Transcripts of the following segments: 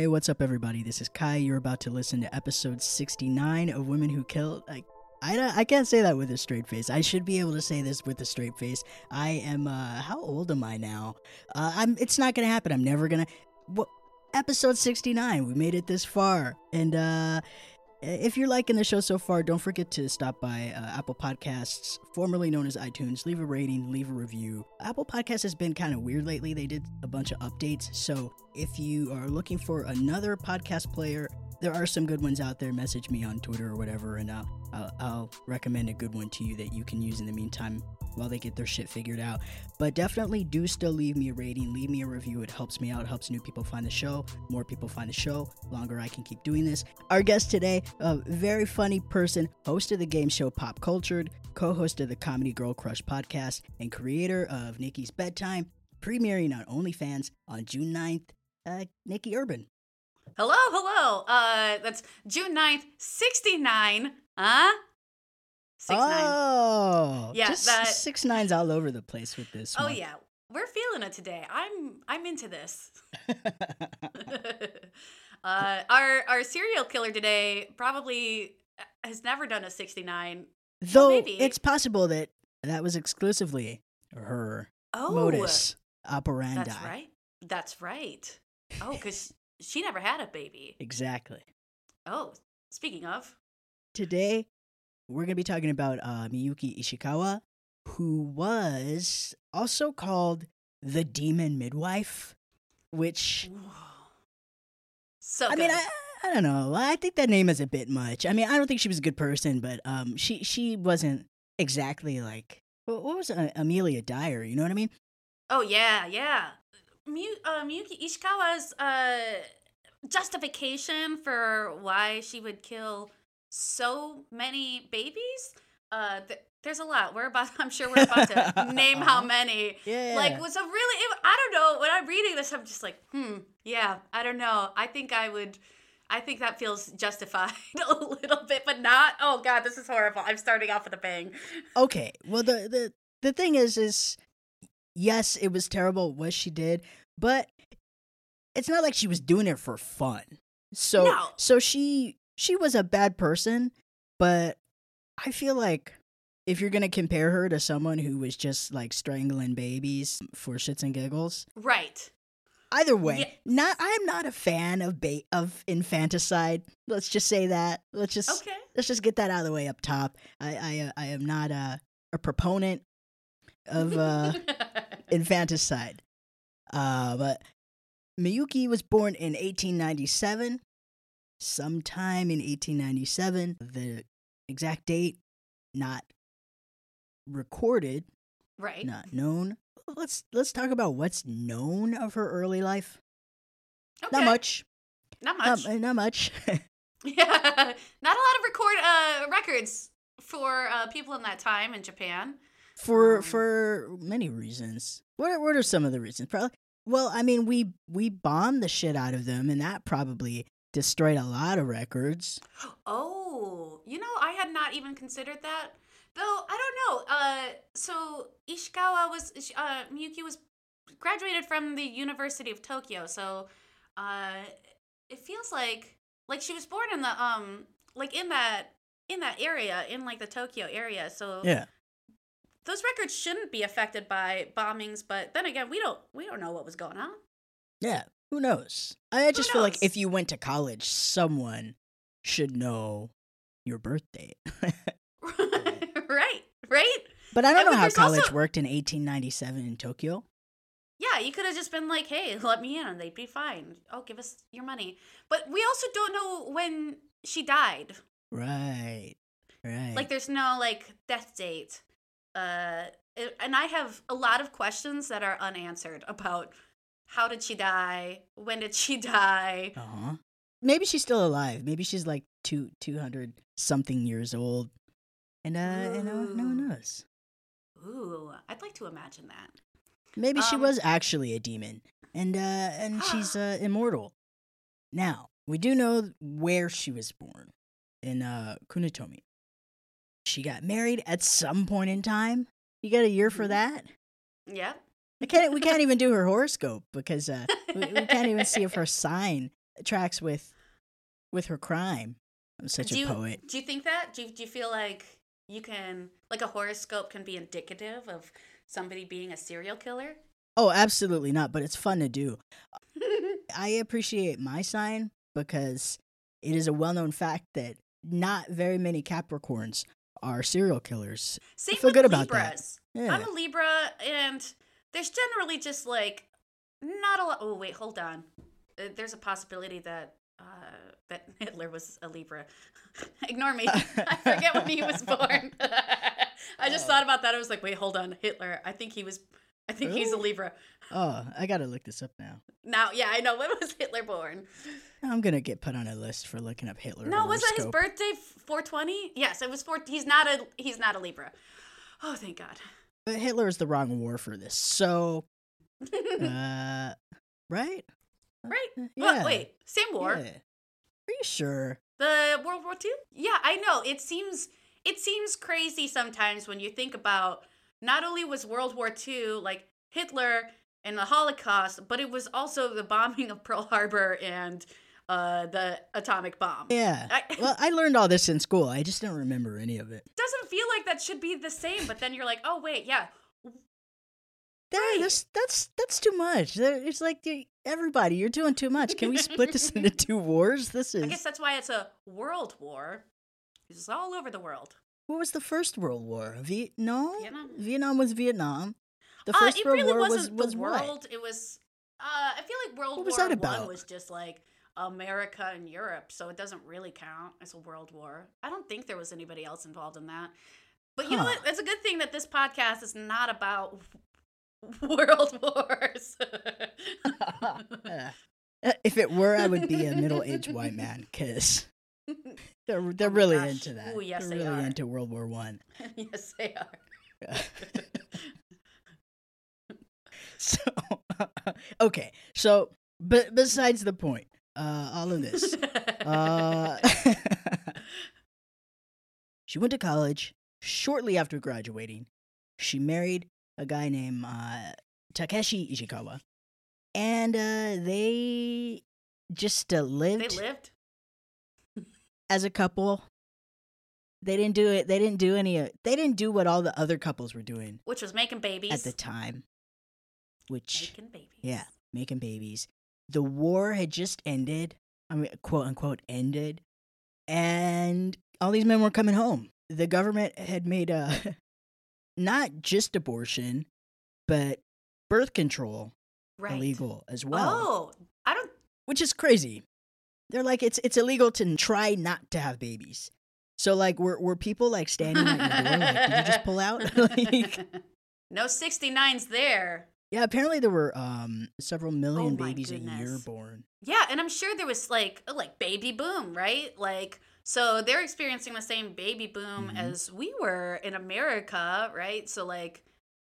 Hey, what's up, everybody? This is Kai. You're about to listen to episode 69 of Women Who Kill. I, I, I can't say that with a straight face. I should be able to say this with a straight face. I am, uh, how old am I now? Uh, I'm, it's not gonna happen. I'm never gonna. What? Episode 69. We made it this far. And, uh, if you're liking the show so far, don't forget to stop by uh, Apple Podcasts, formerly known as iTunes. Leave a rating, leave a review. Apple Podcasts has been kind of weird lately. They did a bunch of updates. So if you are looking for another podcast player, there are some good ones out there. Message me on Twitter or whatever, and uh, I'll, I'll recommend a good one to you that you can use in the meantime while they get their shit figured out. But definitely do still leave me a rating, leave me a review. It helps me out, helps new people find the show. More people find the show, longer I can keep doing this. Our guest today, a very funny person, host of the game show Pop Cultured, co host of the Comedy Girl Crush podcast, and creator of Nikki's Bedtime, premiering on OnlyFans on June 9th, uh, Nikki Urban. Hello, hello. Uh, that's June 9th, 69. Huh? Six nine. oh, Yeah, just that- six nines all over the place with this. Oh one. yeah, we're feeling it today. I'm I'm into this. uh, our our serial killer today probably has never done a 69. Though maybe. it's possible that that was exclusively her Oh, modus operandi. that's right. That's right. Oh, because she never had a baby. Exactly. Oh, speaking of, Today, we're going to be talking about uh, Miyuki Ishikawa, who was also called the Demon Midwife, which, so I mean. I, I don't know. I think that name is a bit much. I mean, I don't think she was a good person, but um, she, she wasn't exactly like, what was uh, Amelia Dyer? You know what I mean? Oh yeah, yeah. Miyu, uh, Miyuki Ishikawa's uh, justification for why she would kill so many babies. Uh, th- there's a lot. We're about. I'm sure we're about to name how many. Yeah. Like was a really. It, I don't know. When I'm reading this, I'm just like, hmm. Yeah, I don't know. I think I would. I think that feels justified a little bit, but not. Oh God, this is horrible. I'm starting off with a bang. okay well the the the thing is is yes it was terrible what she did but it's not like she was doing it for fun so No. so she she was a bad person but i feel like if you're gonna compare her to someone who was just like strangling babies for shits and giggles Right. either way Yes. not i'm not a fan of ba- of infanticide let's just say that let's just Okay. let's just get that out of the way up top. I I, uh, I am not a a proponent of uh, infanticide. Uh, but Miyuki was born in 1897. Sometime in 1897, the exact date not recorded, right. not known. Let's let's talk about what's known of her early life. Okay. Not much. Not Not, much. not much. Yeah, not a lot of record uh, records for uh, people in that time in Japan. for Um, for many reasons. What are, what are some of the reasons? Probably. Well, I mean, we we bombed the shit out of them, and that probably destroyed a lot of records. Oh, you know, I had not even considered that. Though I don't know. Uh, so Ishikawa was uh, Miyuki was graduated from the University of Tokyo, so uh, it feels like like she was born in the um like in that in that area in like the Tokyo area. So Yeah. those records shouldn't be affected by bombings. But then again, we don't we don't know what was going on. Yeah. Who knows? I just feel like if you went to college, someone should know your birth date. right, right. but I don't And know how college also- worked in 1897 in Tokyo. Yeah, you could have just been like, "Hey, let me in," and they'd be fine. Oh, give us your money. But we also don't know when she died. Right. Right. Like, there's no like death date. Uh, and I have a lot of questions that are unanswered about how did she die? When did she die? uh-huh. Maybe she's still alive. Maybe she's like two 200 something years old. And uh, and no, no one knows. Ooh, I'd like to imagine that. Maybe she Um, was actually a demon, and uh, and she's uh, immortal. Now we do know where she was born in uh, Kunitomi. She got married at some point in time. You got a year for Mhm. that? Yeah. I can't. We can't even do her horoscope because uh, we, we can't even see if her sign. tracks with with her crime. I'm such do a you, poet. Do you think that? Do you, do you feel like you can, like a horoscope can be indicative of somebody being a serial killer? Oh, absolutely not, but it's fun to do. I appreciate my sign because it is a well-known fact that not very many Capricorns are serial killers. Same feel with good about that. Libras. Yeah. I'm a Libra, and there's generally just like not a lot. Oh wait, hold on. Uh, There's a possibility that uh, that Hitler was a Libra. Ignore me. I forget when he was born. I just Oh. thought about that. I was like, wait, hold on, Hitler. I think he was. I think he's a Libra. Oh, I gotta look this up now. Now, yeah, I know. When was Hitler born? I'm gonna get put on a list for looking up Hitler. No, was that his birthday? 420? Yes, it was four. He's not a. He's not a Libra. Oh, thank God. But Hitler is the wrong war for this. So, uh, right? right? Uh, Oh, wait, same war. yeah. Are you sure? The World War II? Yeah, I know. It seems it seems crazy sometimes when you think about not only was World War II like Hitler and the Holocaust, but it was also the bombing of Pearl Harbor and uh, the atomic bomb. Yeah. I- well, I learned all this in school. I just don't remember any of it. Doesn't feel like that should be the same, but then you're like, oh wait, yeah, There, Right. that's that's that's too much. It's like everybody, you're doing too much. Can we split this into two wars? This is. I guess that's why it's a world war. It's all over the world. what was the first World War? Vietnam. Vietnam. Vietnam was Vietnam. The Uh, first it World really War was wasn't was the what? world. It was. Uh, I feel like World What was War that One about? was just like America and Europe, so it doesn't really count as a world war. I don't think there was anybody else involved in that. But you know what? It's a good thing that this podcast is not about world wars. Uh, if it were, I would be a middle-aged white man because they're they're Oh really gosh. into that. Ooh, yes, they're they really are. into World War One. yes, they are. so okay, so but besides the point, uh, all of this, uh, she went to college. Shortly after graduating, she married a guy named uh, Takeshi Ishikawa, and uh, they just uh, they lived lived. as a couple. They didn't do it. They didn't do any. uh, They didn't do what all the other couples were doing Which was making babies. at the time, which making babies. yeah, making babies. The war had just ended. I mean, quote unquote, ended, and all these men were coming home. The government had made a not just abortion, but birth control Right. illegal as well, Oh, I don't. which is crazy. They're like it's it's illegal to try not to have babies. So like, were were people like standing at your door? Like, did you just pull out? like, no 69s there. Yeah, apparently there were um several million Oh babies a year born. Yeah, and I'm sure there was like like baby boom, right? Like so they're experiencing the same baby boom Mhm. as we were in America, right? So like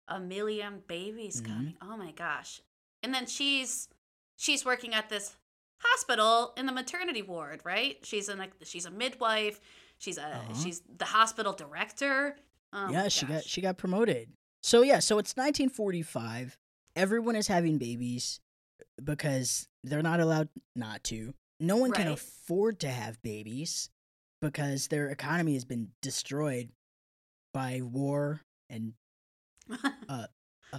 a million babies Mhm. coming. Oh my gosh. And then she's she's working at this hospital in the maternity ward, right? She's in a she's a midwife. She's a Uh-huh. she's the hospital director. Oh yeah, she got she got promoted. So yeah, so it's 1945. Everyone is having babies because they're not allowed not to. No one can afford to have babies because their economy has been destroyed by war and a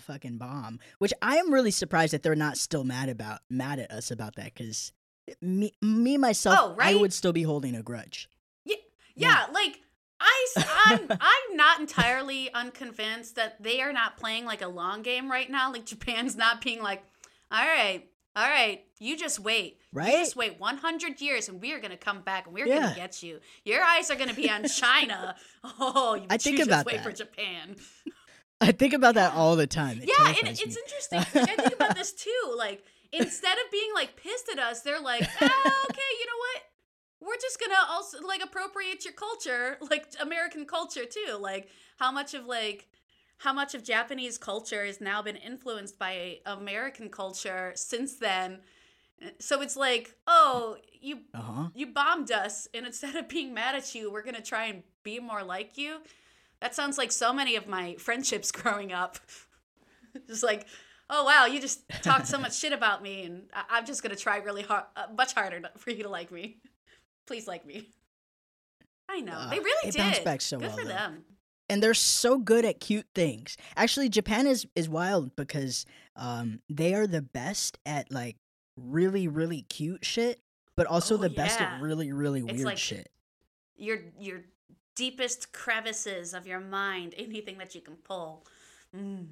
fucking bomb. Which I am really surprised that they're not still mad about mad at us about that because me me myself Oh, I would still be holding a grudge. Yeah, Yeah. like I, am I'm not entirely unconvinced that they are not playing like a long game right now. Like Japan's not being like, all right, all right, you just wait, You Right? just wait 100 years, and we are gonna come back, and we're Yeah. gonna get you. Your eyes are gonna be on China. Oh, you, I think you about just wait for that. Japan. I think about that all the time. It yeah, and it's interesting. Like, I think about this too. Like instead of being like pissed at us, they're like, ah, okay, you know what? We're just gonna also like appropriate your culture, like American culture too. Like how much of like how much of Japanese culture has now been influenced by American culture since then. So it's like, oh, you Uh-huh. you bombed us, and instead of being mad at you, we're gonna try and be more like you. That sounds like so many of my friendships growing up. Just like, oh wow, you just talked so much shit about me, and I- I'm just gonna try really hard, uh, much harder for you to like me. Please like me. I know Uh, they really it did. bounced back so Good well, for though. them. and they're so good at cute things. Actually, Japan is is wild because um they are the best at like really really cute shit, but also Oh, the best yeah. at really really It's weird like- shit. Your your deepest crevices of your mind, anything that you can pull. Mm,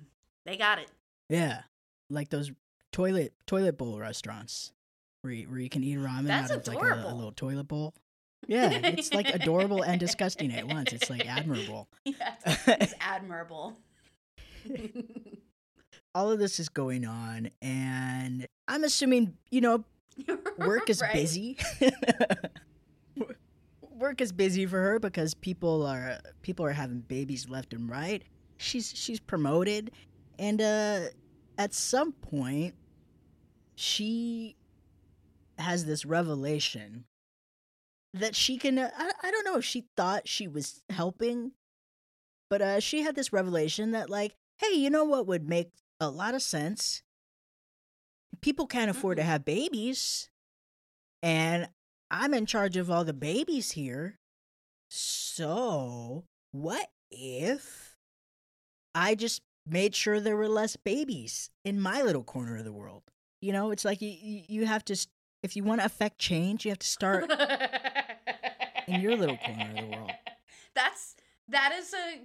they got it. Yeah, like those toilet toilet bowl restaurants where you, where you can eat ramen That's out of like a, a little toilet bowl. Yeah, it's like adorable and disgusting at once. It's like admirable. Yeah, it's admirable. All of this is going on, and I'm assuming you know work is Right. busy. work is busy for her because people are people are having babies left and right. She's she's promoted, and uh, at some point, she has this revelation that she can. Uh, I I don't know if she thought she was helping, but uh, she had this revelation that like, hey, you know what would make a lot of sense. People can't afford to Mhm. have babies, and I'm in charge of all the babies here. So, what if I just made sure there were less babies in my little corner of the world? You know, it's like you you, have to if you want to affect change, you have to start in your little corner of the world. That's that is a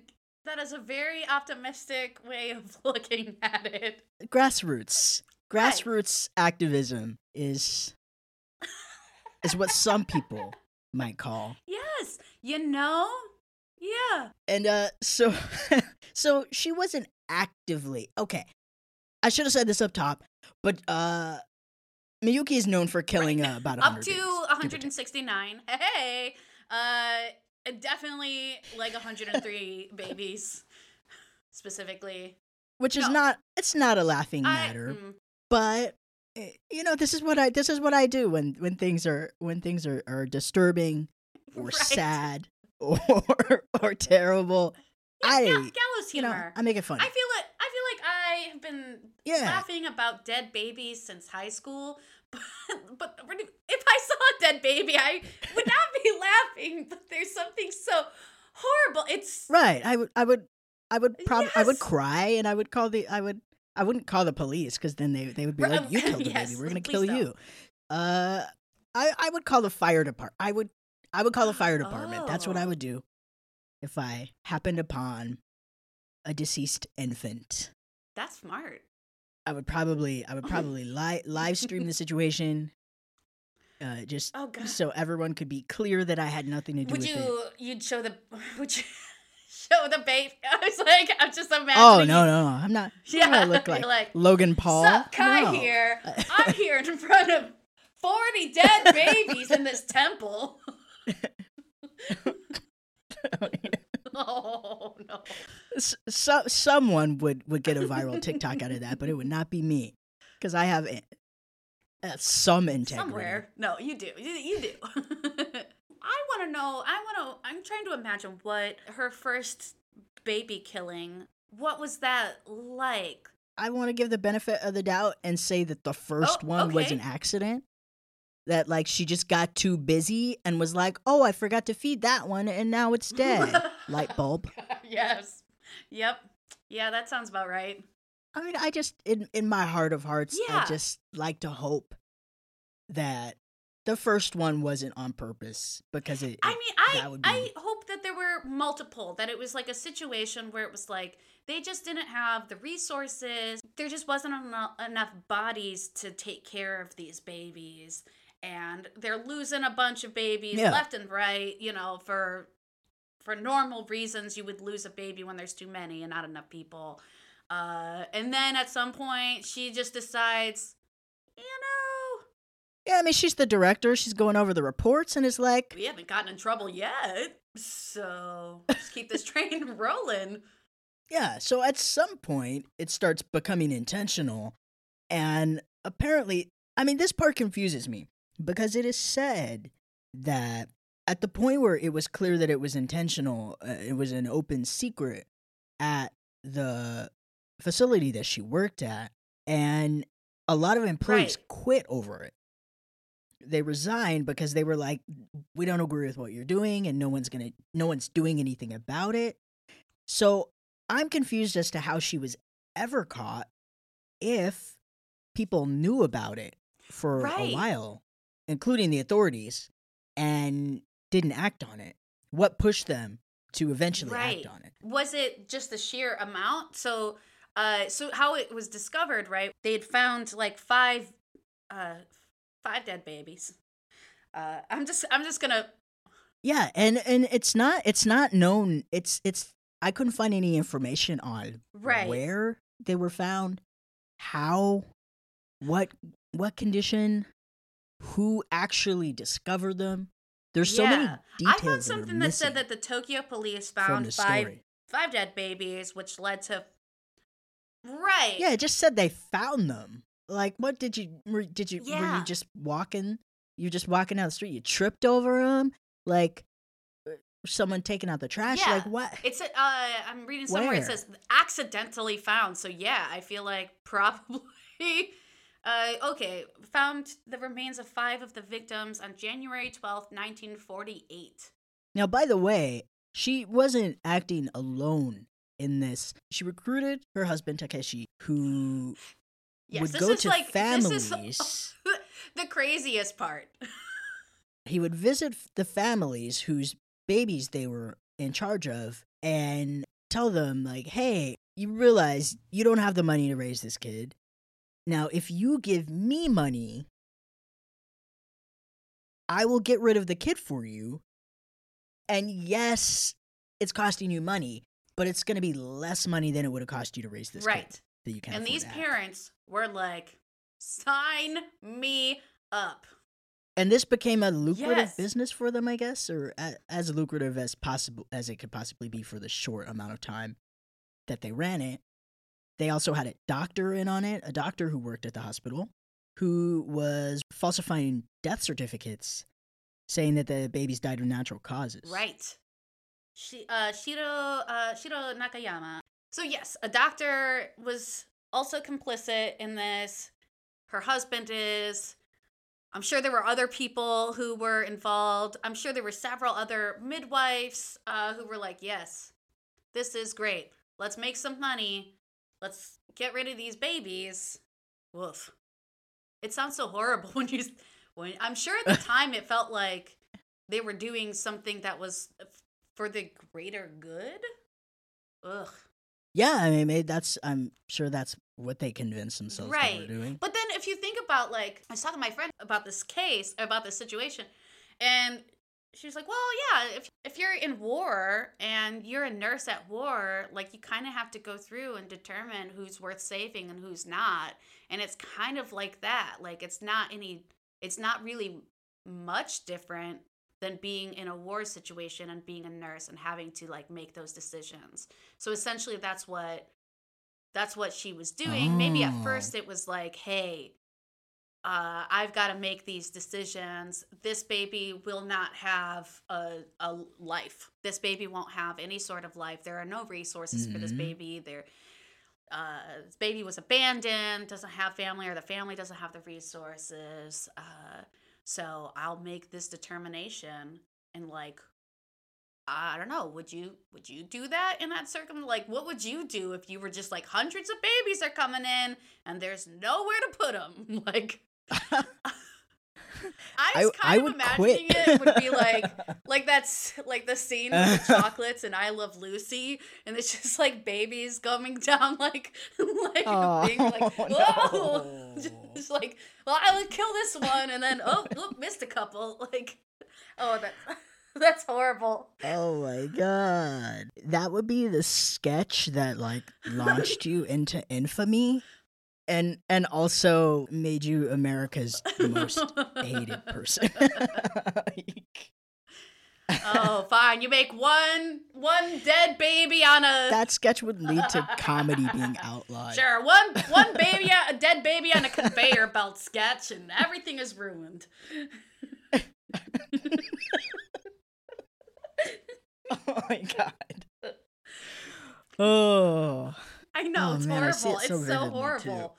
that is a very optimistic way of looking at it. grassroots. Right. Grassroots activism is is what some people might call. Yes, you know. Yeah. And uh so so she wasn't actively okay. I should have said this up top, but uh Miyuki is known for killing Right. uh, about Up to babies, give or take. 169. Hey, uh, definitely like 103 babies, specifically. which is No. not it's not a laughing I- matter, mm, but eh, you know this is what I this is what I do when when things are when things are, are disturbing or right. sad or or terrible. Yeah, I gal- gallows you know humor. I make it funny. I feel it. I feel like I have been yeah, laughing about dead babies since high school. But, if I saw a dead baby, I would not be laughing. But there's something so horrible. It's right. I would I would I would probably I would cry and I would call the I would I wouldn't call the police because then they they would be Right, like you killed the yes, baby we're gonna kill don't. you. Uh, I I would call the fire department. I would I would call the fire department. That's what I Oh. would do if I happened upon a deceased infant. that's smart. I would probably I would probably li- live stream the situation. Uh, just Oh god. so everyone could be clear that I had nothing to do Would with it. Would you? You'd show the. Would you show the baby? I was like, I'm just imagining. Oh no no no! I'm not. Yeah. I look like, like, Logan Paul. Sup, Kai No. here. I'm here in front of 40 dead babies in this temple. oh no. S- so, someone would would get a viral TikTok out of that, but it would not be me because I have uh, some integrity. Somewhere. No, you do. You, you do. I want to know. I want to. I'm trying to imagine what her first baby killing. What was that like? I want to give the benefit of the doubt and say that the first Oh, one was an accident. That like she just got too busy and was like, "Oh, I forgot to feed that one, and now it's dead." Light bulb. yes. Yep. Yeah, that sounds about right. I mean, I just in in my heart of hearts, Yeah. I just like to hope that the first one wasn't on purpose because it. I mean, I would be- I hope that there were multiple. That it was like a situation where it was like they just didn't have the resources. There just wasn't enough, enough bodies to take care of these babies, and they're losing a bunch of babies Yeah. left and right. You know, for for normal reasons, you would lose a baby when there's too many and not enough people. Uh, and then at some point, she just decides, you know, yeah, I mean, she's the director. She's going over the reports and is like, we haven't gotten in trouble yet. So let's keep this train rolling. Yeah, so at some point it starts becoming intentional. And apparently, I mean, this part confuses me because it is said that at the point where it was clear that it was intentional, uh, it was an open secret at the facility that she worked at. and a lot of employees Right. quit over it. They resigned because they were like, "We don't agree with what you're doing, and no one's gonna, no one's doing anything about it." So I'm confused as to how she was ever caught if people knew about it for a while, including the authorities, and didn't act on it. What pushed them to eventually Right. act on it? was it just the sheer amount so uh so how it was discovered right they'd found like five uh five dead babies uh i'm just i'm just gonna Yeah, and and it's not it's not known. It's it's I couldn't find any information on Right. where they were found, how, what what condition, who actually discovered them. There's so many Yeah. details. i found something are that said that the tokyo police found five story. five dead babies which led to right Yeah, it just said they found them. Like, what did you did you were you just walking? You're just walking down the street. You tripped over them, like uh, someone taking out the trash. Yeah. Like what? It's a, uh, I'm reading somewhere Where? it says accidentally found. So yeah, I feel like probably. Uh, okay, found the remains of five of the victims on January twelfth, nineteen forty-eight. Now, by the way, she wasn't acting alone in this. She recruited her husband Takeshi, who Yes, would this go is to like families. this is the craziest part. he would visit the families whose babies they were in charge of and tell them like, "Hey, you realize you don't have the money to raise this kid. Now, if you give me money, I will get rid of the kid for you. And yes, it's costing you money, but it's going to be less money than it would have cost you to raise this right. kid that you can't And these parents were like, sign me up. and this became a lucrative Yes. business for them, I guess, or a, as lucrative as possible as it could possibly be for the short amount of time that they ran it. They also had a doctor in on it, a doctor who worked at the hospital, who was falsifying death certificates, saying that the babies died of natural causes. Right. Shi uh, Shiro, uh, Shiro Nakayama. So, yes, a doctor was also complicit in this. Her husband is. I'm sure there were other people who were involved. I'm sure there were several other midwives uh, who were like, yes, this is great. Let's make some money. Let's get rid of these babies. Woof. It sounds so horrible when you. When I'm sure at the time it felt like they were doing something that was for the greater good. Ugh. Yeah, I mean, maybe that's. I'm sure that's what they convinced themselves they Right. were doing. But then if you think about like I was talking to my friend about this case, about this situation, and she was like, Well, yeah, if if you're in war and you're a nurse at war, like you kind of have to go through and determine who's worth saving and who's not. And it's kind of like that. Like it's not any it's not really much different than being in a war situation and being a nurse and having to like make those decisions. So essentially that's what that's what she was doing. Maybe at Oh. first it was like, hey, uh, I've got to make these decisions. This baby will not have a, a life. This baby won't have any sort of life. There are no resources for this Mhm. baby. There, uh, this baby was abandoned, doesn't have family, or the family doesn't have the resources. Uh, so I'll make this determination and like I don't know. Would you would you do that in that circum? Like, what would you do if you were just like hundreds of babies are coming in and there's nowhere to put them? Like, I I- was I kind of would imagining quit. it would be like like that's like the scene with the chocolates and I Love Lucy, and it's just like babies coming down like like Oh, being like whoa, no. just like well I would kill this one and then oh, oh missed a couple like oh that that's horrible. Oh my god. That would be the sketch that like launched you into infamy and and also made you America's most hated person. oh, fine. You make one one dead baby on a that sketch would lead to comedy being outlawed. sure one one baby a dead baby on a conveyor belt sketch, and everything is ruined. Oh my god. Oh. I know Oh, it's man, I see horrible. it so it's so horrible.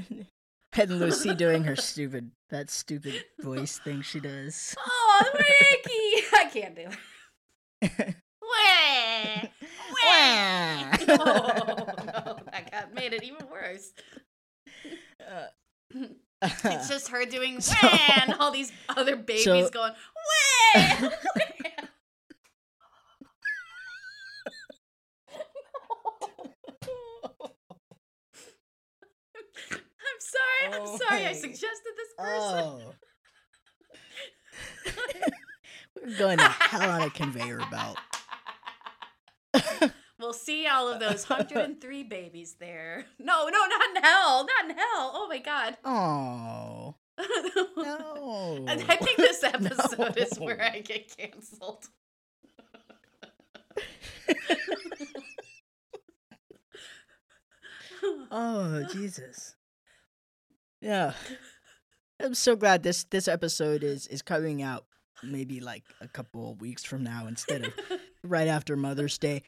and Lucy doing her stupid that stupid voice thing she does. Oh, Ricky! I can't do it. Wah! Wah! no, no, that got made it even worse. Uh, It's just her doing So- and all these other babies So- going wah. I'm sorry. I'm Oh sorry. I suggested this person. oh. We're going to hell on a conveyor belt. We'll see all of those 103 babies there. No, no, not in hell. Not in hell. Oh my god. Oh. No. I think this episode is where I get canceled. Oh, Jesus. Yeah. I'm so glad this this episode is is coming out maybe like a couple of weeks from now instead of right after Mother's Day.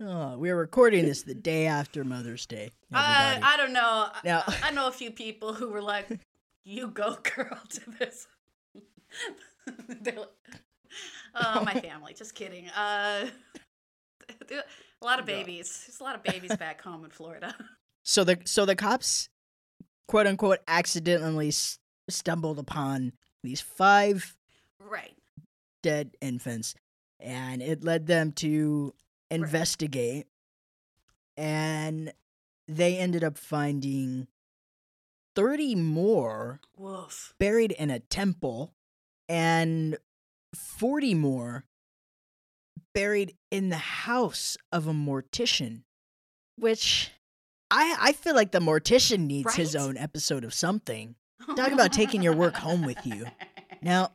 Oh, we're recording this the day after Mother's Day. I, Everybody. I don't know. Now- I, I know a few people who were like, "You go, girl," to this. They're like, "Oh, my family." Just kidding. Uh, a lot of babies. There's a lot of babies back home in Florida. So the so the cops, quote unquote, accidentally stumbled upon these five right. dead infants, and it led them to investigate. And they ended up finding thirty more Woof. buried in a temple, and forty more buried in the house of a mortician, which. I, I feel like the mortician needs his own episode of something. Talk about taking your work home with you. Now-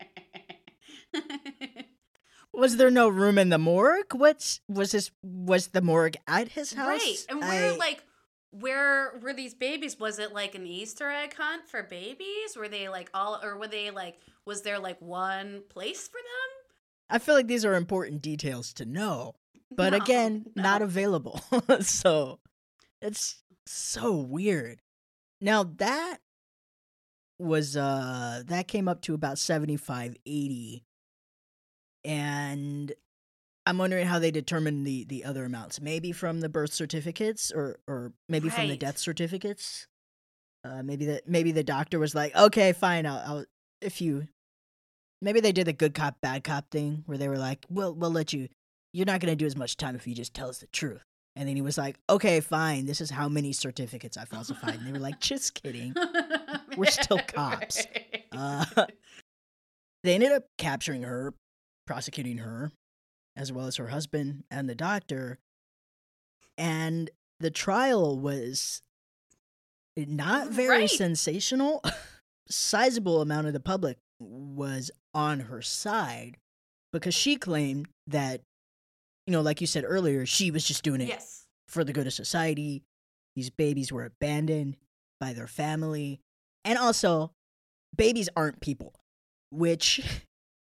Was there no room in the morgue? What's was this? Was the morgue at his house? Right. And where I- like where were these babies? Was it like an Easter egg hunt for babies? Were they like all or were they like was there like one place for them? I feel like these are important details to know, but No, again, not available. so it's so weird. Now that was uh that came up to about 75 80 and I'm wondering how they determined the the other amounts. Maybe from the birth certificates or or maybe from the death certificates. Uh maybe that maybe the doctor was like, "Okay, fine. I'll, I'll if you maybe they did the good cop bad cop thing where they were like, "We'll we'll let you you're not going to do as much time if you just tell us the truth." And then he was like, "Okay, fine. This is how many certificates I falsified." And they were like, "Just kidding." We're still cops. Uh, they ended up capturing her, prosecuting her, as well as her husband and the doctor. And the trial was not very Right. sensational. Sizable amount of the public was on her side because she claimed that, you know, like you said earlier, she was just doing it yes. for the good of society. These babies were abandoned by their family. And also, babies aren't people, which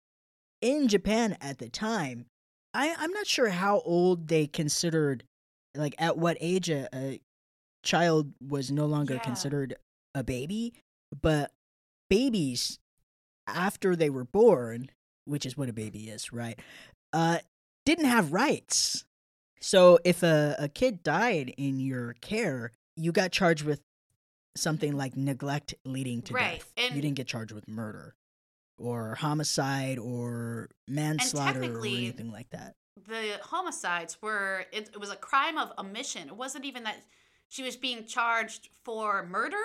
in Japan at the time, I, I'm not sure how old they considered, like at what age a, a child was no longer Yeah. considered a baby, but babies, after they were born, which is what a baby is, right? Uh, didn't have rights. So if a, a kid died in your care, you got charged with something like neglect leading to Right, death. you didn't get charged with murder or homicide or manslaughter or anything like that. The homicides were it, it was a crime of omission. It wasn't even that she was being charged for murder.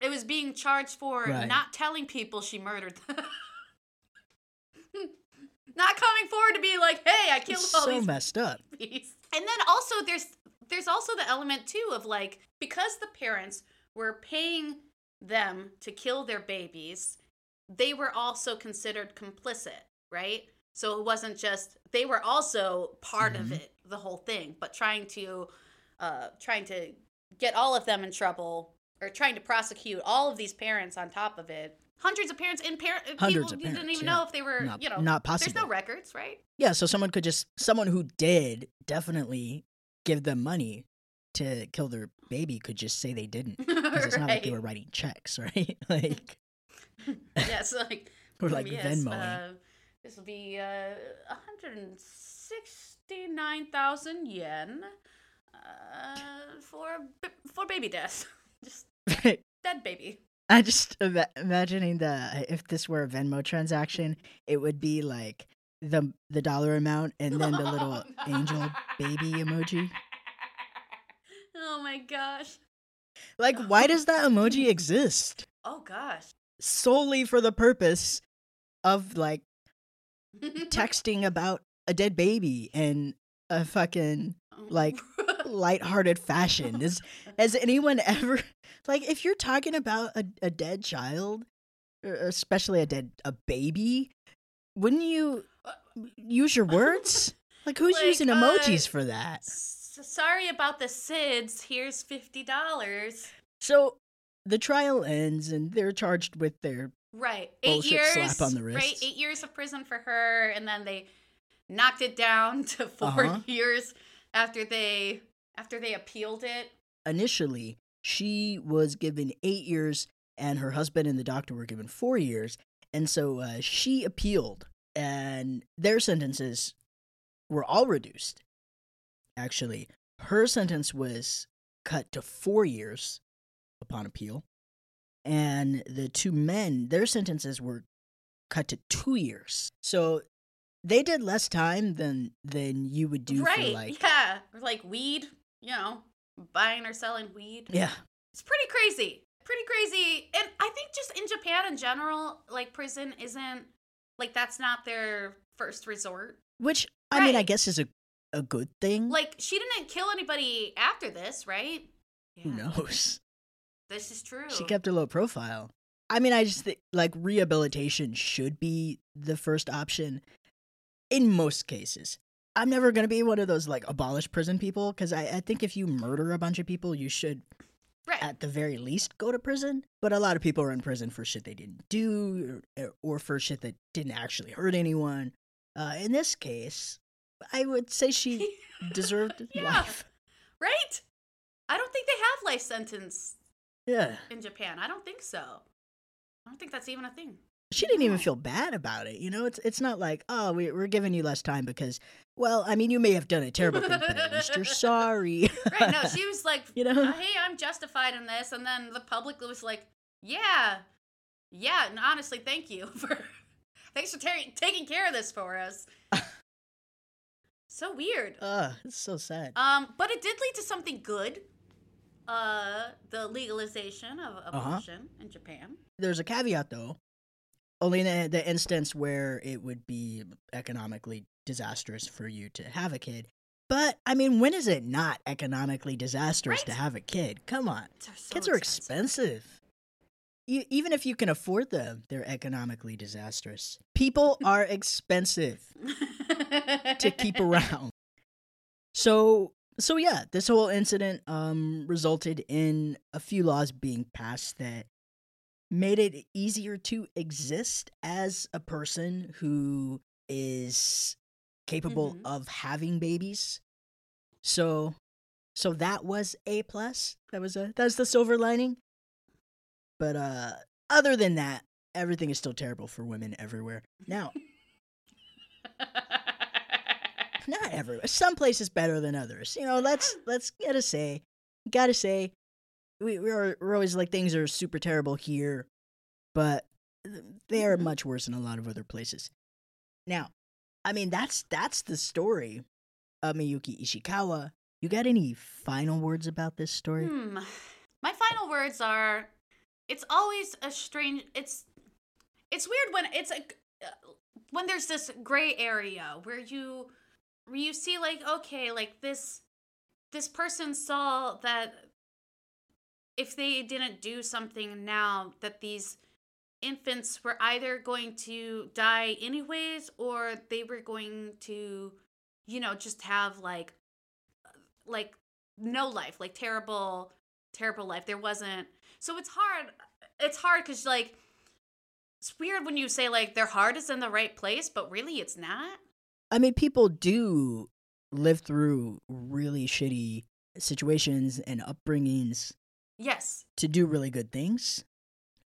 It was being charged for Right. not telling people she murdered them. to be like, "Hey, I killed all so these messed up. And then also there's there's also the element too of like because the parents were paying them to kill their babies, they were also considered complicit, right? So it wasn't just they were also part of Mhm. it, the whole thing, but trying to uh trying to get all of them in trouble or trying to prosecute all of these parents on top of it. Hundreds of parents in parent Hundreds people of you didn't even yeah. know if they were, Not- you know, not possible. There's no records, right? Yeah, so someone could just someone who did definitely give them money to kill their baby could just say they didn't because it's not like they were writing checks, right? like yes, like or like yes, Venmoing. Uh, this will be uh, 169,000 yen uh, for for baby death. Just dead baby. I just ima- imagining the if this were a Venmo transaction, it would be like the the dollar amount and then the little angel baby emoji. Oh my gosh. Like, why does that emoji exist? Oh gosh. Solely for the purpose of like texting about a dead baby in a fucking oh. like, lighthearted fashion. Is has anyone ever like if you're talking about a, a dead child, especially a dead a baby, wouldn't you use your words? Like who's Like, using uh, emojis for that? S- sorry about the SIDS. Here's fifty dollars. So the trial ends and they're charged with their Right. Eight years. slap on the wrist. Right. Eight years of prison for her, and then they knocked it down to 4 Uh-huh. years after they after they appealed it. initially she was given eight years and her husband and the doctor were given four years and so uh, she appealed and their sentences were all reduced actually her sentence was cut to four years upon appeal and the two men their sentences were cut to two years so they did less time than than you would do right. for like yeah. Like weed. You know, buying or selling weed. yeah It's pretty crazy. Pretty crazy. And I think just in Japan in general, like prison isn't like that's not their first resort. Which I mean, I guess is a a good thing. Like she didn't kill anybody after this, right? Who knows? This is true. She kept a low profile. I mean, I just think like rehabilitation should be the first option in most cases. I'm never gonna be one of those like abolish prison people because I, I think if you murder a bunch of people, you should right. at the very least go to prison. But a lot of people are in prison for shit they didn't do or, or for shit that didn't actually hurt anyone. Uh, in this case, I would say she deserved Yeah. life. right? I don't think they have life sentence Yeah. in Japan. I don't think so. I don't think that's even a thing. she didn't even feel bad about it. You know, it's it's not like oh we, we're giving you less time because well I mean you may have done a terrible thing but at least you're sorry. Right? No, she was like, You know? "Uh, "Hey, I'm justified in this," and then the public was like, "Yeah, yeah." And honestly, thank you for thanks for ta- taking care of this for us. so weird. Ugh, it's so sad. Um, but it did lead to something good. Uh, the legalization of Uh-huh. abortion in Japan. There's a caveat though, only in the instance where it would be economically disastrous for you to have a kid. But I mean, when is it not economically disastrous to have a kid? Come on, Kids are, so kids are expensive. E- even if you can afford them, they're economically disastrous. People are expensive. to keep around. So so yeah, this whole incident um resulted in a few laws being passed that made it easier to exist as a person who is capable Mhm. of having babies. So so that was a plus. That was a that's the silver lining. But uh other than that, everything is still terrible for women everywhere. Now, not everywhere. Some places better than others. You know, let's let's gotta say, gotta say, we we're we're always like things are super terrible here, but they are Mhm. much worse in a lot of other places. Now, I mean that's that's the story of Miyuki Ishikawa. You got any final words about this story? Hmm. My final words are it's always a strange it's it's weird when it's a when there's this gray area where you where you see like okay like this this person saw that if they didn't do something now that these infants were either going to die anyways or they were going to you know just have like like no life like terrible terrible life there wasn't so it's hard it's hard because like it's weird when you say like their heart is in the right place but really it's not I mean, people do live through really shitty situations and upbringings Yes. to do really good things.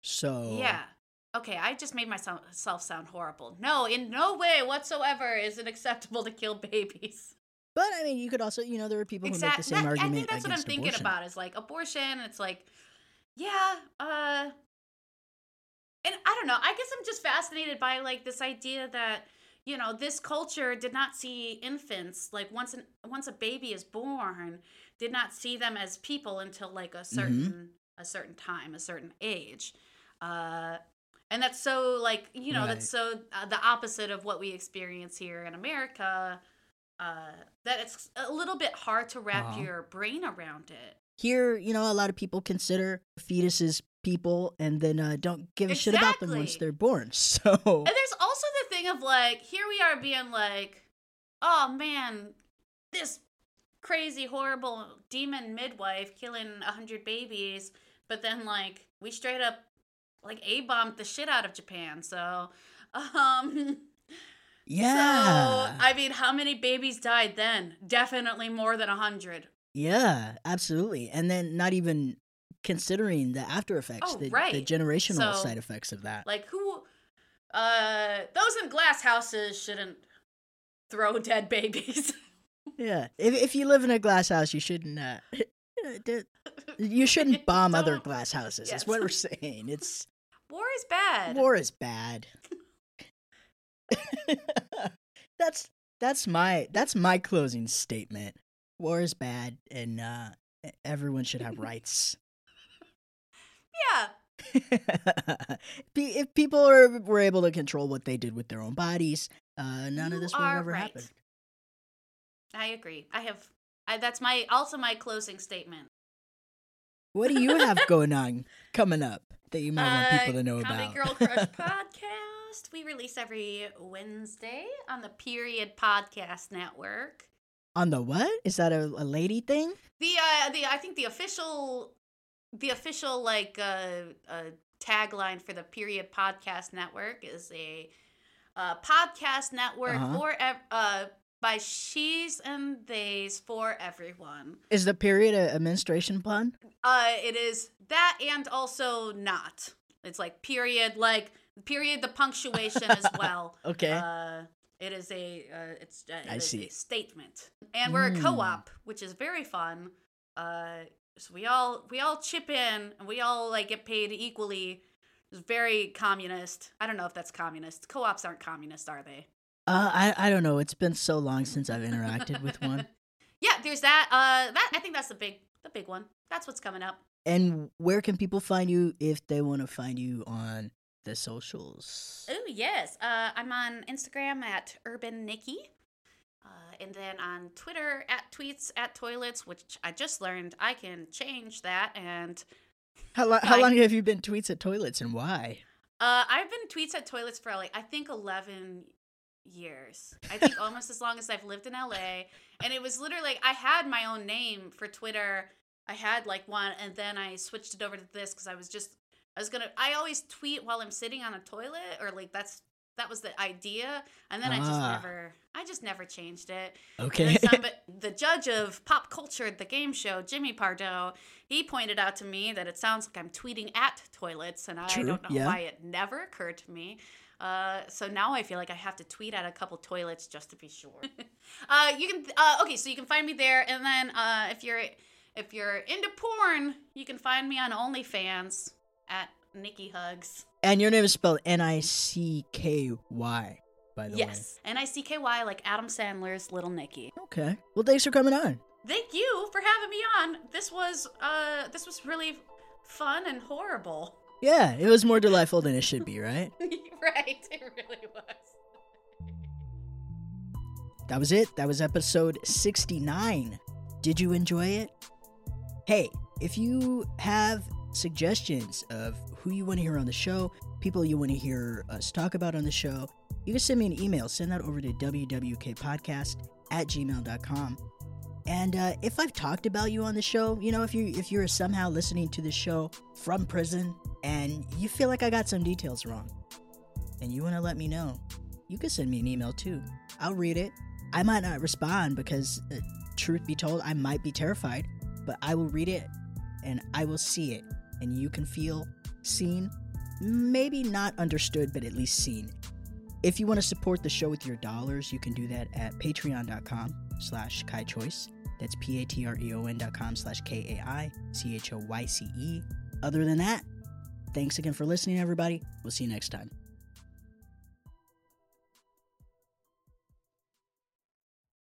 So Yeah. Okay, I just made myself sound horrible. No, in no way whatsoever is it acceptable to kill babies. But I mean, you could also, you know, there are people who make the Exactly. same I argument think that's what I'm thinking abortion. about is like abortion. It's like, yeah, uh, and I don't know. I guess I'm just fascinated by like this idea that you know this culture did not see infants like once an once a baby is born did not see them as people until like a certain a certain time a certain age uh and that's so like you know that's so uh, the opposite of what we experience here in america uh that it's a little bit hard to wrap Uh-huh. your brain around it Here, you know, a lot of people consider fetuses people and then uh, don't give a shit about them once they're born. So And there's also the thing of like, here we are being like, oh man, this crazy, horrible demon midwife killing a hundred babies, but then like we straight up like a bombed the shit out of Japan. So, um, yeah, so I mean, how many babies died then? Definitely more than a hundred. yeah, absolutely. And then not even considering the after effects, Oh, the, the generational So, side effects of that. Like who? Uh, those in glass houses shouldn't throw dead babies. Yeah, if if you live in a glass house, you shouldn't. Uh, you shouldn't bomb other glass houses. Yes. Is what we're saying. It's is bad. war is bad. that's that's my that's my closing statement. War is bad, and uh, everyone should have rights. Yeah. If people are, were able to control what they did with their own bodies, uh, none You of this would ever right. happened. I agree. I have. I, that's my also my closing statement. What do you have going on coming up that you might want people Uh, to know Comedy about? Girl Crush podcast. We release every Wednesday on the Period Podcast Network. On the what? Is that a, a lady thing? The uh the I think the official the official like uh, uh tagline for the Period Podcast Network is a uh, podcast network Uh-huh. uh by she's and they's for everyone. Is the period a, menstruation pun? Uh, it is that and also not. It's like period, like period, the punctuation as well. Okay. Uh, it is a uh, it's uh, it I is see. a statement, and we're a Mm. co-op, which is very fun. Uh, so we all we all chip in, and we all like get paid equally. It's very communist. I don't know if that's communist. Co-ops aren't communist, are they? Uh, I I don't know. It's been so long since I've interacted with one. Yeah, there's that. Uh, that I think that's the big the big one. That's what's coming up. And where can people find you if they want to find you on the socials? Oh yes, uh, I'm on Instagram at Urban Nicky, uh, and then on Twitter at tweets at toilets, which I just learned I can change that. And How long? How I- long have you been tweets at toilets and why? uh, I've been tweets at toilets for like I think 11 years. I think almost as long as I've lived in LA. And it was literally like I had my own name for Twitter. I had like one, and then I switched it over to this because I was just I was gonna. I always tweet while I'm sitting on a toilet, or like that's that was the idea, and then I just Ah. never, I just never changed it. Okay. But the judge of Pop Culture, the game show, Jimmy Pardo, he pointed out to me that it sounds like I'm tweeting at toilets, and I True, don't know yeah. why it never occurred to me. Uh, so now I feel like I have to tweet at a couple toilets just to be sure. uh, you can uh, okay, so you can find me there, and then uh, if you're if you're into porn, you can find me on OnlyFans at Nicky Hugs. and your name is spelled N I C K Y. By the way. Yes, N I C K Y, like Adam Sandler's Little Nicky. Okay. Well, thanks for coming on. Thank you for having me on. This was uh this was really fun and horrible. Yeah, it was more delightful than it should be, right? right, That was it. That was episode 69. Did you enjoy it? Hey, if you have suggestions of who you want to hear on the show, people you want to hear us talk about on the show, you can send me an email. Send that over to wwkpodcast at gmail.com. And uh, if I've talked about you on the show, you know, if you if you're somehow listening to the show from prison and you feel like I got some details wrong, and you want to let me know, you can send me an email too. I'll read it. I might not respond because, uh, truth be told, I might be terrified. but I will read it and I will see it, and you can feel seen. Maybe not understood, but at least seen. If you want to support the show with your dollars, you can do that at patreon.com slash Kai Choyce. That's P-A-T-R-E-O-N dot com slash K-A-I-C-H-O-Y-C-E. Other than that, thanks again for listening, everybody. We'll see you next time.